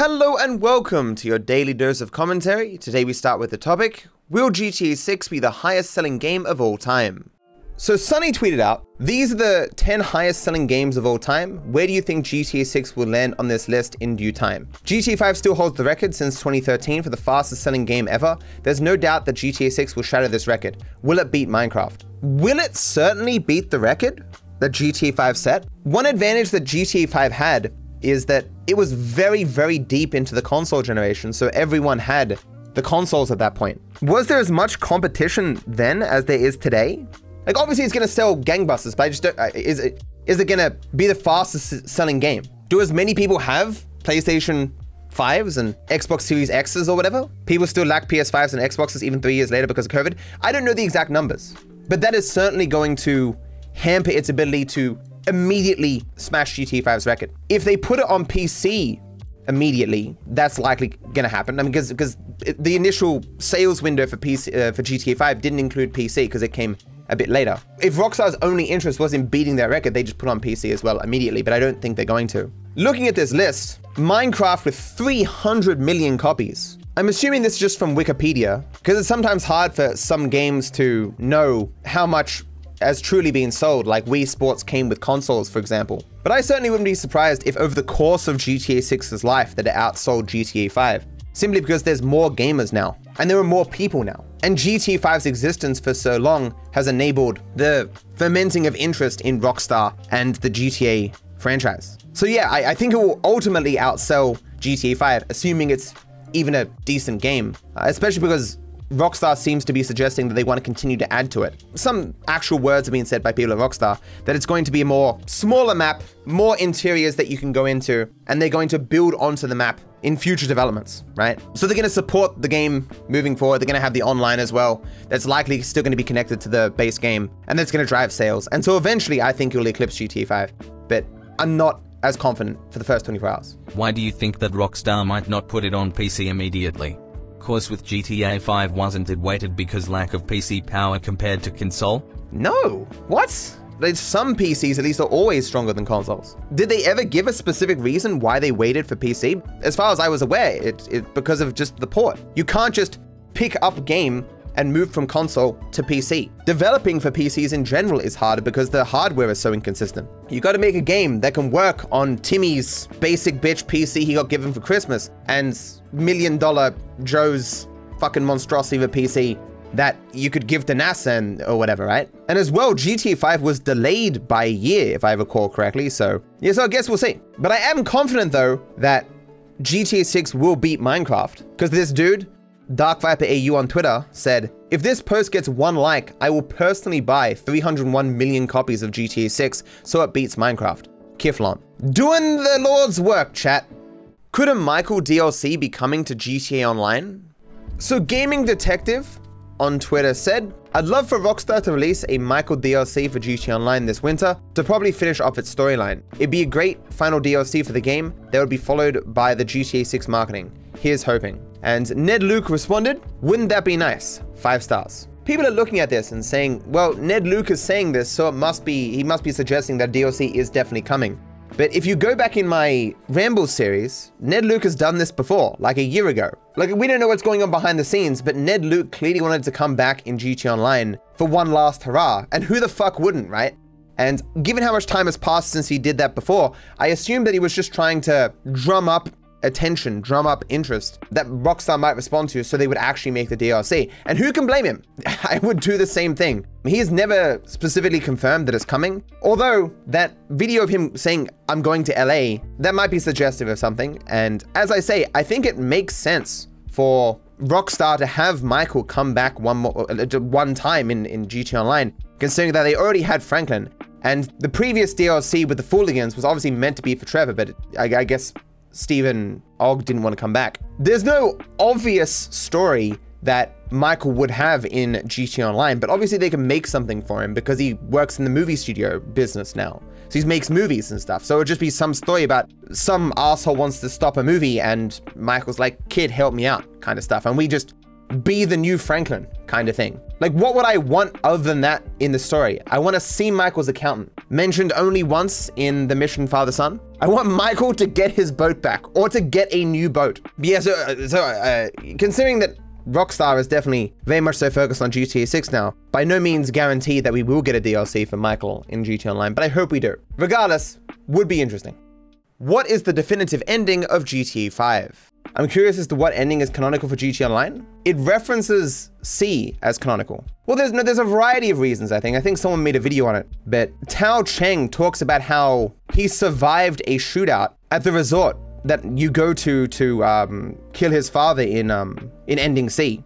Hello and welcome to your daily dose of commentary. Today we start with the topic Will GTA 6 be the highest selling game of all time? So Sunny tweeted out, These are the 10 highest selling games of all time. Where do you think GTA 6 will land on this list in due time? GTA 5 still holds the record since 2013 for the fastest selling game ever. There's no doubt that GTA 6 will shatter this record. Will it beat Minecraft? Will it certainly beat the record that GTA 5 set? One advantage that GTA 5 had is that it was very, very deep into the console generation, so everyone had the consoles at that point. Was there as much competition then as there is today? Like, obviously, it's going to sell gangbusters, but I just don't. Is it is it going to be the fastest selling game? Do as many people have PlayStation 5s and Xbox Series X's or whatever? People still lack PS5s and Xboxes even three years later because of COVID. I don't know the exact numbers, but that is certainly going to hamper its ability to immediately smash GTA 5's record. If they put it on PC immediately, that's likely going to happen. I mean, because because the initial sales window for PC uh, for GTA 5 didn't include PC because it came a bit later. If Rockstar's only interest was in beating their record, they just put on PC as well immediately, but I don't think they're going to. Looking at this list, Minecraft with 300 million copies. I'm assuming this is just from Wikipedia, because it's sometimes hard for some games to know how much has truly being sold, like Wii Sports came with consoles, for example. But I certainly wouldn't be surprised if over the course of GTA 6's life that it outsold GTA 5, simply because there's more gamers now, and there are more people now. And GTA 5's existence for so long has enabled the fermenting of interest in Rockstar and the GTA franchise. So yeah, I, I think it will ultimately outsell GTA 5, assuming it's even a decent game, uh, especially because Rockstar seems to be suggesting that they want to continue to add to it. Some actual words have been said by people at Rockstar that it's going to be a more smaller map, more interiors that you can go into, and they're going to build onto the map in future developments, right? So they're going to support the game moving forward. They're going to have the online as well. That's likely still going to be connected to the base game, and that's going to drive sales. And so eventually, I think it'll eclipse GTA 5. But I'm not as confident for the first 24 hours. Why do you think that Rockstar might not put it on PC immediately? Course with GTA 5 wasn't it weighted because lack of PC power compared to console? No. What? Some PCs at least are always stronger than consoles. Did they ever give a specific reason why they waited for PC? As far as I was aware, it, it because of just the port. You can't just pick up game and move from console to PC. Developing for PCs in general is harder because the hardware is so inconsistent. You gotta make a game that can work on Timmy's basic bitch PC he got given for Christmas and million dollar Joe's fucking monstrosity of a PC that you could give to NASA and, or whatever, right? And as well, GTA 5 was delayed by a year, if I recall correctly, so yeah, so I guess we'll see. But I am confident though that GTA 6 will beat Minecraft because this dude Dark Viper AU on Twitter said, If this post gets one like, I will personally buy 301 million copies of GTA 6 so it beats Minecraft. Kiflon. Doing the Lord's work, chat. Could a Michael DLC be coming to GTA Online? So Gaming Detective on Twitter said, I'd love for Rockstar to release a Michael DLC for GTA Online this winter to probably finish off its storyline. It'd be a great final DLC for the game that would be followed by the GTA 6 marketing. Here's hoping. And Ned Luke responded, Wouldn't that be nice? Five stars. People are looking at this and saying, well, Ned Luke is saying this, so it must be, he must be suggesting that DLC is definitely coming. But if you go back in my Ramble series, Ned Luke has done this before, like a year ago. Like, we don't know what's going on behind the scenes, but Ned Luke clearly wanted to come back in GT Online for one last hurrah. And who the fuck wouldn't, right? And given how much time has passed since he did that before, I assume that he was just trying to drum up attention, drum up interest that Rockstar might respond to so they would actually make the DLC. And who can blame him? I would do the same thing. He has never specifically confirmed that it's coming, although that video of him saying, I'm going to LA, that might be suggestive of something. And as I say, I think it makes sense for Rockstar to have Michael come back one more, uh, one time in, in GT Online, considering that they already had Franklin. And the previous DLC with the Fooligans was obviously meant to be for Trevor, but I, I guess Steven Ogg didn't want to come back. There's no obvious story that Michael would have in GT Online, but obviously they can make something for him because he works in the movie studio business now. So he makes movies and stuff. So it would just be some story about some asshole wants to stop a movie and Michael's like, kid, help me out kind of stuff. And we just be the new Franklin kind of thing. Like, what would I want other than that in the story? I want to see Michael's accountant mentioned only once in the mission Father Son. I want Michael to get his boat back or to get a new boat. But yeah, so, uh, so uh, considering that Rockstar is definitely very much so focused on GTA 6 now. By no means guaranteed that we will get a DLC for Michael in GTA Online, but I hope we do. Regardless, would be interesting. What is the definitive ending of GTA 5? I'm curious as to what ending is canonical for GTA Online. It references C as canonical. Well, there's no, there's a variety of reasons, I think. I think someone made a video on it, but Tao Cheng talks about how he survived a shootout at the resort that you go to to um, kill his father in um, in Ending C.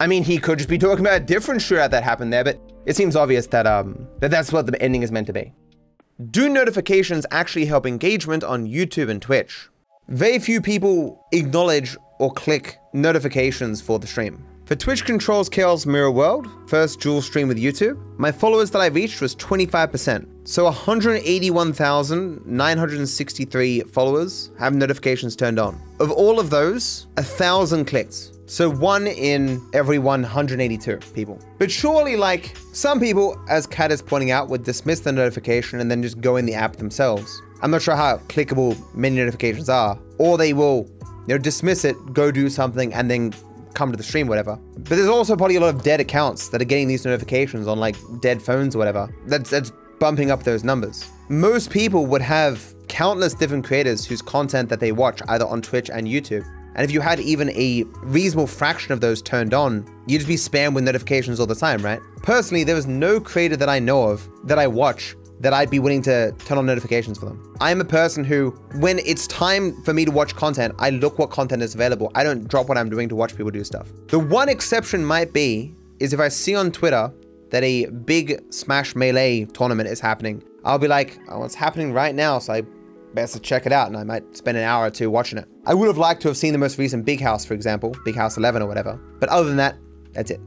I mean, he could just be talking about a different shootout that happened there, but it seems obvious that um, that that's what the ending is meant to be. Do notifications actually help engagement on YouTube and Twitch? Very few people acknowledge or click notifications for the stream. For Twitch Controls Chaos Mirror World, first dual stream with YouTube, my followers that I reached was 25%. So 181,963 followers have notifications turned on. Of all of those, a thousand clicked. So one in every 182 people. But surely, like, some people, as Kat is pointing out, would dismiss the notification and then just go in the app themselves. I'm not sure how clickable many notifications are. Or they will, you know, dismiss it, go do something, and then come to the stream, whatever. But there's also probably a lot of dead accounts that are getting these notifications on like dead phones or whatever. That's that's bumping up those numbers. Most people would have countless different creators whose content that they watch either on Twitch and YouTube. And if you had even a reasonable fraction of those turned on, you'd just be spammed with notifications all the time, right? Personally, there is no creator that I know of that I watch that I'd be willing to turn on notifications for them. I am a person who, when it's time for me to watch content, I look what content is available. I don't drop what I'm doing to watch people do stuff. The one exception might be is if I see on Twitter that a big Smash Melee tournament is happening, I'll be like, oh, it's happening right now, so I best to check it out, and I might spend an hour or two watching it. I would have liked to have seen the most recent Big House, for example, Big House 11 or whatever, but other than that, that's it.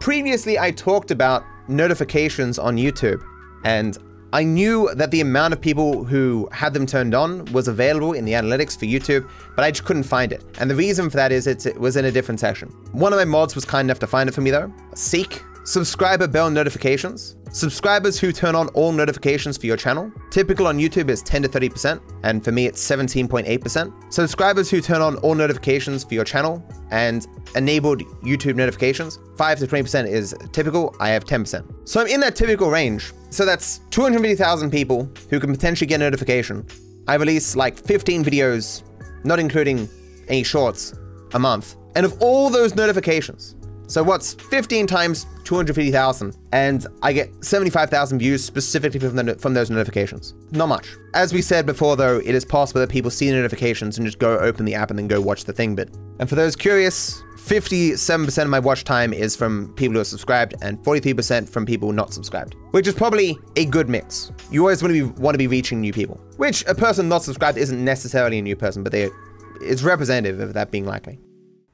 Previously, I talked about notifications on YouTube, and I knew that the amount of people who had them turned on was available in the analytics for YouTube, but I just couldn't find it. And the reason for that is it was in a different section. One of my mods was kind enough to find it for me though. Seek subscriber bell notifications. Subscribers who turn on all notifications for your channel. Typical on YouTube is 10 to 30%, and for me it's 17.8%. Subscribers who turn on all notifications for your channel and enabled YouTube notifications, 5 to 20% is typical, I have 10%. So I'm in that typical range. So that's 250,000 people who can potentially get a notification. I release like 15 videos, not including any shorts, a month. And of all those notifications, so what's 15 times 250,000? And I get 75,000 views specifically from, the, from those notifications. Not much. As we said before though, it is possible that people see notifications and just go open the app and then go watch the thing bit. And for those curious, 57% of my watch time is from people who are subscribed and 43% from people not subscribed, which is probably a good mix. You always want to be, want to be reaching new people, which a person not subscribed isn't necessarily a new person, but they, it's representative of that being likely.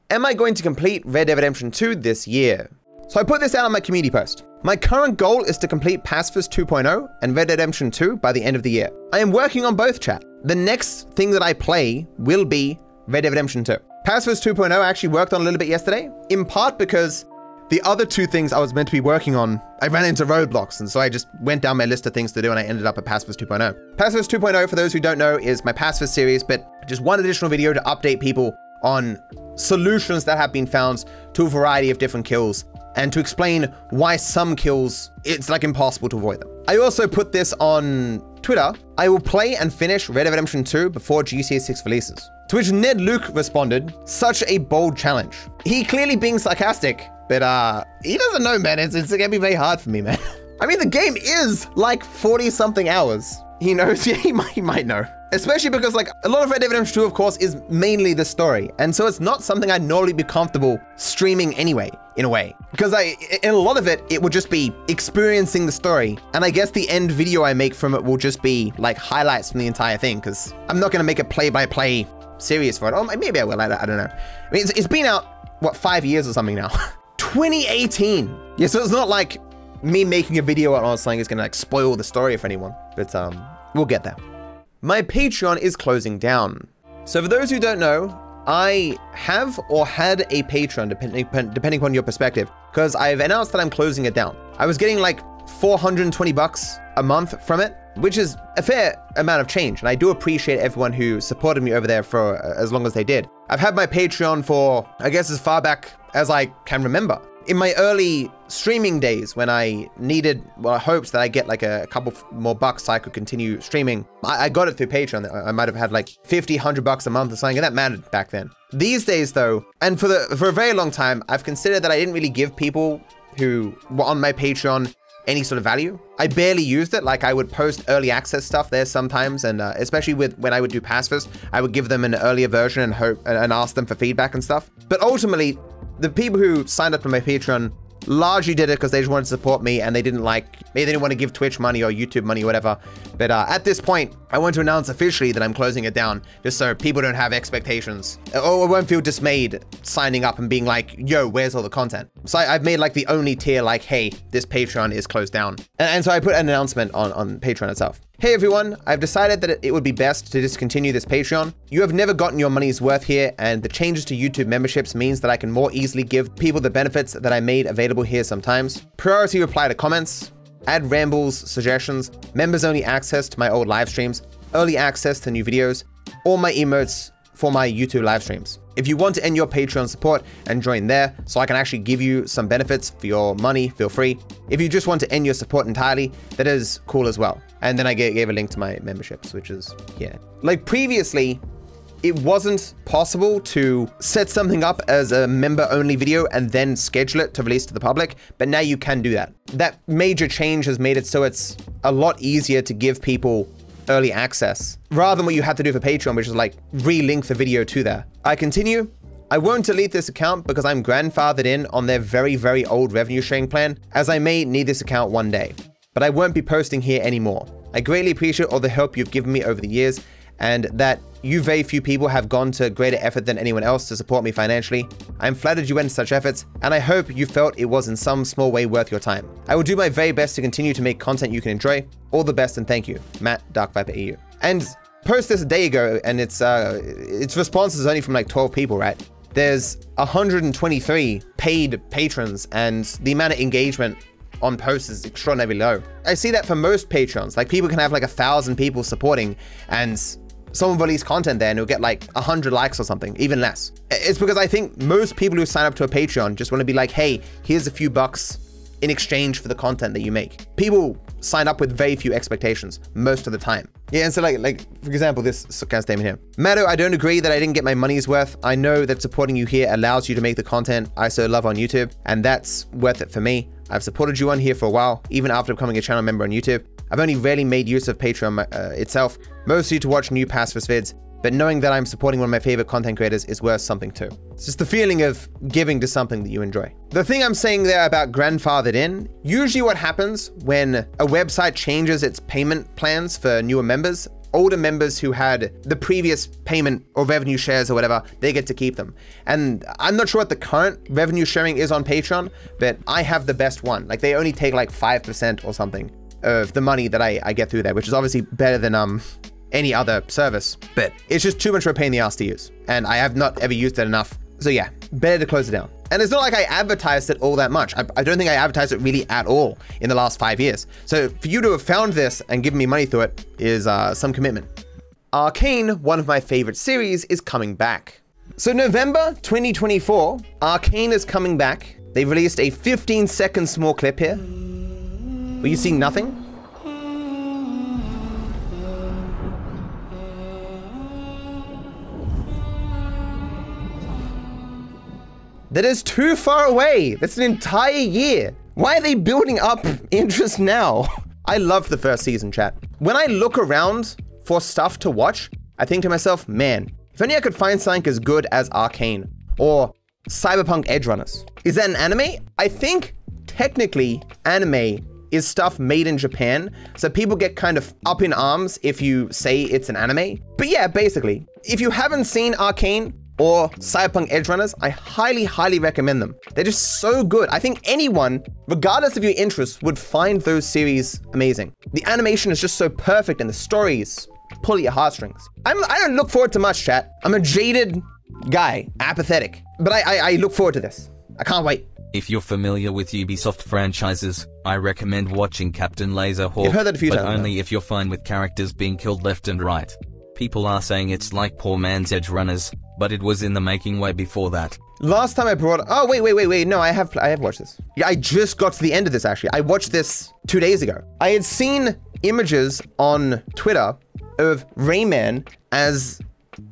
Am I going to complete Red Dead Redemption 2 this year? So I put this out on my community post. My current goal is to complete Pacifist 2.0 and Red Dead Redemption 2 by the end of the year. I am working on both chat. The next thing that I play will be Red Dead Redemption 2. Pacifist 2.0 I actually worked on a little bit yesterday, in part because the other two things I was meant to be working on, I ran into roadblocks, and so I just went down my list of things to do and I ended up at Pacifist 2.0. Pacifist 2.0, for those who don't know, is my Pacifist series, but just one additional video to update people on solutions that have been found to a variety of different kills and to explain why some kills, it's like impossible to avoid them. I also put this on Twitter. I will play and finish Red Dead Redemption 2 before GTA 6 releases. To which Ned Luke responded, such a bold challenge. He clearly being sarcastic, but uh, he doesn't know, man. It's, it's gonna be very hard for me, man. I mean, the game is like 40 something hours. He knows, yeah, he might, he might know. Especially because like a lot of Red Dead Redemption 2, of course, is mainly the story. And so it's not something I'd normally be comfortable streaming anyway, in a way. Because I, in a lot of it, it would just be experiencing the story. And I guess the end video I make from it will just be like highlights from the entire thing. Because I'm not going to make a play-by-play series for it. Oh, maybe I will, I don't know. I mean, it's, it's been out, what, five years or something now? 2018. Yeah, so it's not like me making a video on something is going to like spoil the story for anyone. But um, we'll get there my Patreon is closing down. So for those who don't know, I have or had a Patreon, depending, depending upon your perspective, because I've announced that I'm closing it down. I was getting like 420 bucks a month from it, which is a fair amount of change. And I do appreciate everyone who supported me over there for uh, as long as they did. I've had my Patreon for, I guess, as far back as I can remember. In my early streaming days, when I needed, well, hopes that I get like a, couple more bucks so I could continue streaming, I, I got it through Patreon. I, I might have had like 50, 100 bucks a month or something, and that mattered back then. These days, though, and for the for a very long time, I've considered that I didn't really give people who were on my Patreon any sort of value. I barely used it. Like I would post early access stuff there sometimes, and uh, especially with when I would do Pacifist, I would give them an earlier version and hope and ask them for feedback and stuff. But ultimately, the people who signed up for my Patreon largely did it because they just wanted to support me and they didn't like they didn't want to give Twitch money or YouTube money or whatever. But uh, at this point, I want to announce officially that I'm closing it down just so people don't have expectations or won't feel dismayed signing up and being like, yo, where's all the content? So I, have made like the only tier like, hey, this Patreon is closed down. And, and so I put an announcement on, on Patreon itself. Hey everyone, I've decided that it would be best to discontinue this Patreon. You have never gotten your money's worth here, and the changes to YouTube memberships means that I can more easily give people the benefits that I made available here sometimes. Priority reply to comments, add rambles, suggestions, members only access to my old live streams, early access to new videos, all my emotes for my YouTube live streams. If you want to end your Patreon support and join there so I can actually give you some benefits for your money, feel free. If you just want to end your support entirely, that is cool as well. And then I gave a link to my memberships, which is, yeah. Like previously, it wasn't possible to set something up as a member only video and then schedule it to release to the public, but now you can do that. That major change has made it so it's a lot easier to give people early access rather than what you had to do for Patreon, which is like relink the video to there. I continue. I won't delete this account because I'm grandfathered in on their very, very old revenue sharing plan, as I may need this account one day. But I won't be posting here anymore. I greatly appreciate all the help you've given me over the years, and that you very few people have gone to greater effort than anyone else to support me financially. I'm flattered you went to such efforts, and I hope you felt it was in some small way worth your time. I will do my very best to continue to make content you can enjoy. All the best and thank you, Matt Dark Viper AU. And post this a day ago, and its uh, its response is only from like 12 people, right? There's 123 paid patrons, and the amount of engagement on posts is extraordinarily low. I see that for most patrons. Like people can have like a thousand people supporting, and someone release content there and it'll get like 100 likes or something, even less. It's because I think most people who sign up to a Patreon just want to be like, hey, here's a few bucks in exchange for the content that you make. People sign up with very few expectations most of the time. Yeah, and so like, like for example, this kind statement here. Matto, I don't agree that I didn't get my money's worth. I know that supporting you here allows you to make the content I so love on YouTube, and that's worth it for me. I've supported you on here for a while, even after becoming a channel member on YouTube. I've only rarely made use of Patreon uh, itself, mostly to watch new pacifist vids, but knowing that I'm supporting one of my favorite content creators is worth something too. It's just the feeling of giving to something that you enjoy. The thing I'm saying there about grandfathered in, usually what happens when a website changes its payment plans for newer members, older members who had the previous payment or revenue shares or whatever, they get to keep them. And I'm not sure what the current revenue sharing is on Patreon, but I have the best one. Like they only take like 5% or something of the money that I, I get through there, which is obviously better than um any other service. But it's just too much of a pain in the ass to use. And I have not ever used it enough. So yeah, better to close it down. And it's not like I advertised it all that much. I, I, don't think I advertised it really at all in the last five years. So for you to have found this and given me money through it is uh, some commitment. Arcane, one of my favorite series, is coming back. So November 2024, Arcane is coming back. They've released a 15 second small clip here. Were you seeing nothing? That is too far away. That's an entire year. Why are they building up interest now? I love the first season, chat. When I look around for stuff to watch, I think to myself, man, if only I could find something as good as Arcane or Cyberpunk Edgerunners. Is that an anime? I think technically anime is stuff made in Japan, so people get kind of up in arms if you say it's an anime. But yeah, basically, if you haven't seen Arcane or Cyberpunk Edgerunners, I highly, highly recommend them. They're just so good. I think anyone, regardless of your interests, would find those series amazing. The animation is just so perfect and the stories pull at your heartstrings. I'm, I don't look forward to much, chat. I'm a jaded guy, apathetic. But I, I, I look forward to this. I can't wait. If you're familiar with Ubisoft franchises, I recommend watching Captain Laserhawk, You've heard that a few but times only if you're fine with characters being killed left and right. People are saying it's like poor man's Edge Runners, but it was in the making way before that. Last time I brought. Oh wait, wait, wait, wait. No, I have. I have watched this. Yeah, I just got to the end of this. Actually, I watched this two days ago. I had seen images on Twitter of Rayman as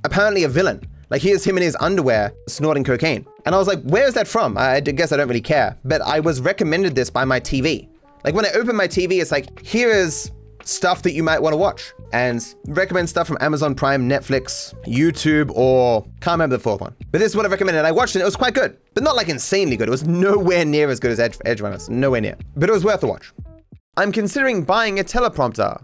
apparently a villain. Like here's him in his underwear snorting cocaine, and I was like, "Where's that from?" I guess I don't really care, but I was recommended this by my TV. Like when I open my TV, it's like, "Here is stuff that you might want to watch," and recommend stuff from Amazon Prime, Netflix, YouTube, or can't remember the fourth one. But this is what I recommended. I watched it. It was quite good, but not like insanely good. It was nowhere near as good as Edge, Edgerunners. Nowhere near. But it was worth a watch. I'm considering buying a teleprompter.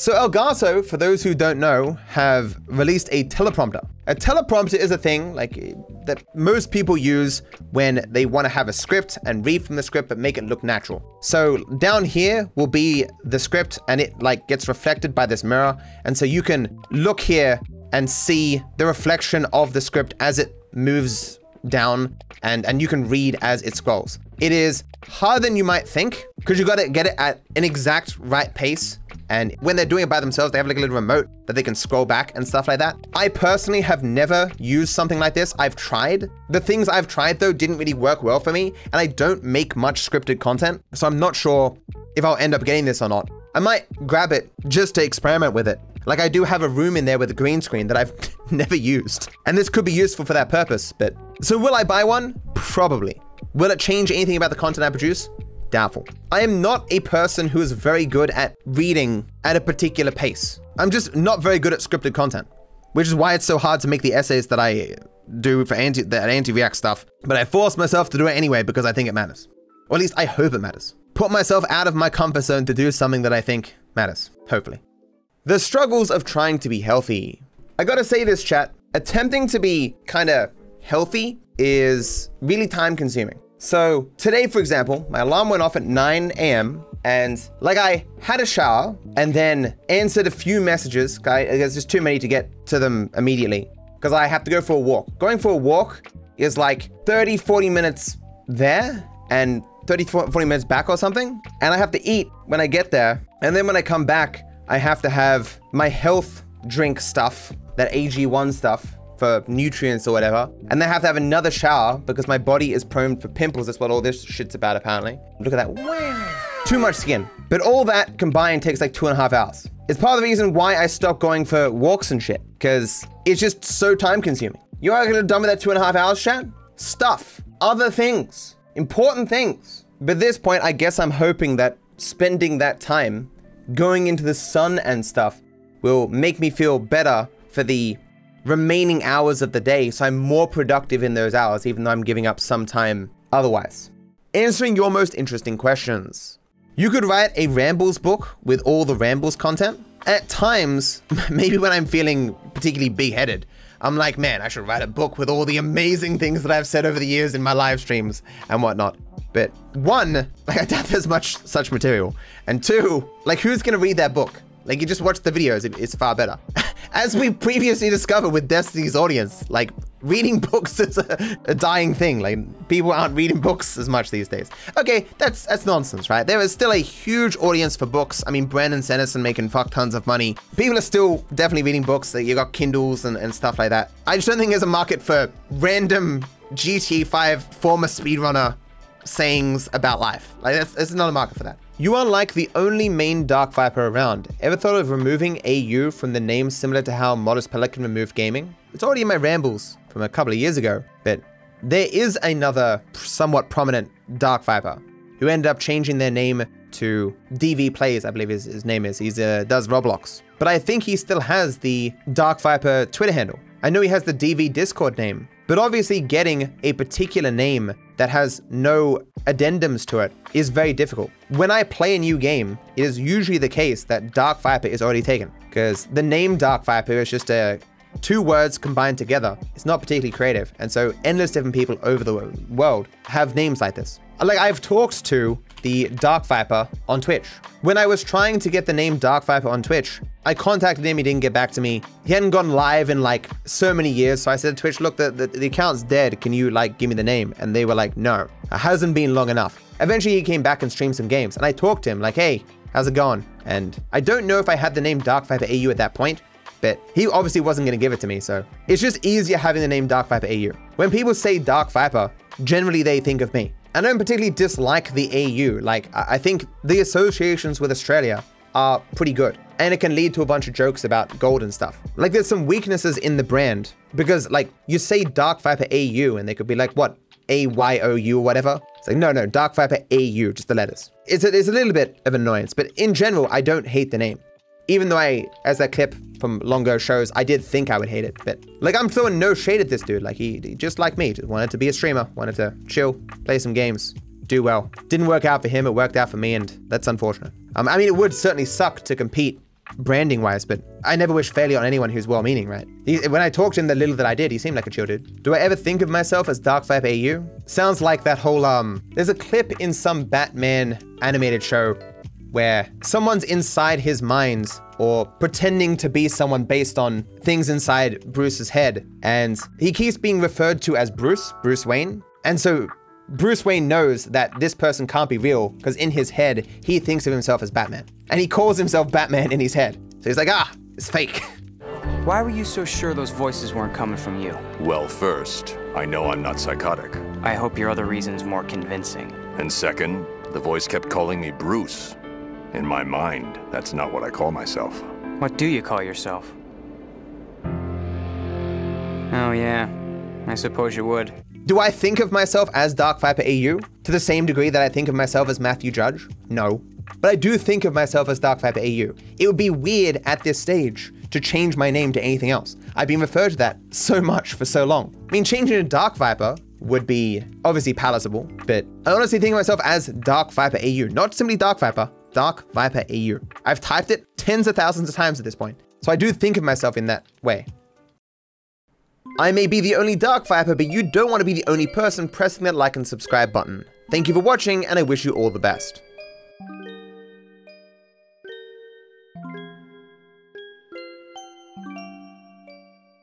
So Elgato, for those who don't know, have released a teleprompter. A teleprompter is a thing like that most people use when they want to have a script and read from the script but make it look natural. So down here will be the script and it like gets reflected by this mirror and so you can look here and see the reflection of the script as it moves down and and you can read as it scrolls. It is harder than you might think because you got to get it at an exact right pace. And when they're doing it by themselves, they have like a little remote that they can scroll back and stuff like that. I personally have never used something like this. I've tried. The things I've tried though didn't really work well for me, and I don't make much scripted content, so I'm not sure if I'll end up getting this or not. I might grab it just to experiment with it. Like I do have a room in there with a green screen that I've never used. And this could be useful for that purpose, but so will I buy one? Probably. Will it change anything about the content I produce? Doubtful. I am not a person who is very good at reading at a particular pace. I'm just not very good at scripted content, which is why it's so hard to make the essays that I do for anti that anti-react stuff. But I force myself to do it anyway because I think it matters. Or at least I hope it matters. Put myself out of my comfort zone to do something that I think matters, hopefully. The struggles of trying to be healthy. I gotta say this, chat. Attempting to be kind of healthy is really time consuming. So today, for example, my alarm went off at 9 a.m. and like I had a shower and then answered a few messages. I, there's just too many to get to them immediately because I have to go for a walk. Going for a walk is like 30, 40 minutes there and 30, 40 minutes back or something. And I have to eat when I get there. And then when I come back, I have to have my health drink stuff, that AG1 stuff for nutrients or whatever. And then I have to have another shower because my body is prone for pimples. That's what all this shit's about, apparently. Look at that. Wow. Too much skin. But all that combined takes like two and a half hours. It's part of the reason why I stopped going for walks and shit, because it's just so time consuming. You are going to done with that two and a half hours, chat? Stuff. Other things. Important things. But at this point, I guess I'm hoping that spending that time going into the sun and stuff will make me feel better for the remaining hours of the day so I'm more productive in those hours, even though I'm giving up some time otherwise. Answering your most interesting questions. You could write a Rambles book with all the Rambles content. At times, maybe when I'm feeling particularly big headed, I'm like, man, I should write a book with all the amazing things that I've said over the years in my live streams and whatnot. But one, like I doubt there's much such material. And two, like who's gonna read that book? Like you just watch the videos, it, it's far better. As we previously discovered with Destiny's audience, like reading books is a, a, dying thing. Like people aren't reading books as much these days. Okay, that's that's nonsense, right? There is still a huge audience for books. I mean, Brandon Sanderson making fuck tons of money. People are still definitely reading books. You got Kindles and, and stuff like that. I just don't think there's a market for random GTA 5 former speedrunner sayings about life. Like that's, there's not a market for that. You are like the only main Dark Viper around. Ever thought of removing AU from the name similar to how Modest Pelican removed gaming? It's already in my rambles from a couple of years ago, but there is another somewhat prominent Dark Viper who ended up changing their name to DV Plays, I believe his, his name is. He uh, does Roblox. But I think he still has the Dark Viper Twitter handle. I know he has the DV Discord name, but obviously getting a particular name that has no addendums to it is very difficult. When I play a new game, it is usually the case that Dark Viper is already taken because the name Dark Viper is just a two words combined together. It's not particularly creative. And so endless different people over the world have names like this. Like I've talked to the Dark Viper on Twitch. When I was trying to get the name Dark Viper on Twitch, I contacted him, he didn't get back to me. He hadn't gone live in like so many years. So I said, Twitch, look, the, the, the account's dead. Can you like give me the name? And they were like, no, it hasn't been long enough. Eventually he came back and streamed some games and I talked to him like, hey, how's it going? And I don't know if I had the name Dark Viper AU at that point, but he obviously wasn't going to give it to me. So it's just easier having the name Dark Viper AU. When people say Dark Viper, generally they think of me. I don't particularly dislike the AU. Like, I think the associations with Australia are pretty good. And it can lead to a bunch of jokes about gold and stuff. Like, there's some weaknesses in the brand because, like, you say Dark Viper AU and they could be like, what? A-Y-O-U or whatever. It's like, no, no, Dark Viper AU, just the letters. It's a, it's a little bit of annoyance, but in general, I don't hate the name. Even though I, as that clip from Longo shows, I did think I would hate it, but like I'm throwing no shade at this dude. Like he, he just like me, just wanted to be a streamer, wanted to chill, play some games, do well. Didn't work out for him, it worked out for me, and that's unfortunate. Um, I mean, it would certainly suck to compete branding wise, but I never wish failure on anyone who's well meaning, right? He, when I talked to him the little that I did, he seemed like a chill dude. Do I ever think of myself as Dark Viper AU? Sounds like that whole, um, there's a clip in some Batman animated show where someone's inside his mind or pretending to be someone based on things inside Bruce's head. And he keeps being referred to as Bruce, Bruce Wayne. And so Bruce Wayne knows that this person can't be real because in his head, he thinks of himself as Batman. And he calls himself Batman in his head. So he's like, ah, it's fake. Why were you so sure those voices weren't coming from you? Well, first, I know I'm not psychotic. I hope your other reason's more convincing. And second, the voice kept calling me Bruce. In my mind, that's not what I call myself. What do you call yourself? Oh, yeah. I suppose you would. Do I think of myself as Dark Viper AU to the same degree that I think of myself as Matthew Judge? No. But I do think of myself as Dark Viper AU. It would be weird at this stage to change my name to anything else. I've been referred to that so much for so long. I mean, changing to Dark Viper would be obviously palatable, but I honestly think of myself as Dark Viper AU, not simply Dark Viper, Dark Viper AU. I've typed it tens of thousands of times at this point, so I do think of myself in that way. I may be the only Dark Viper, but you don't want to be the only person pressing that like and subscribe button. Thank you for watching, and I wish you all the best.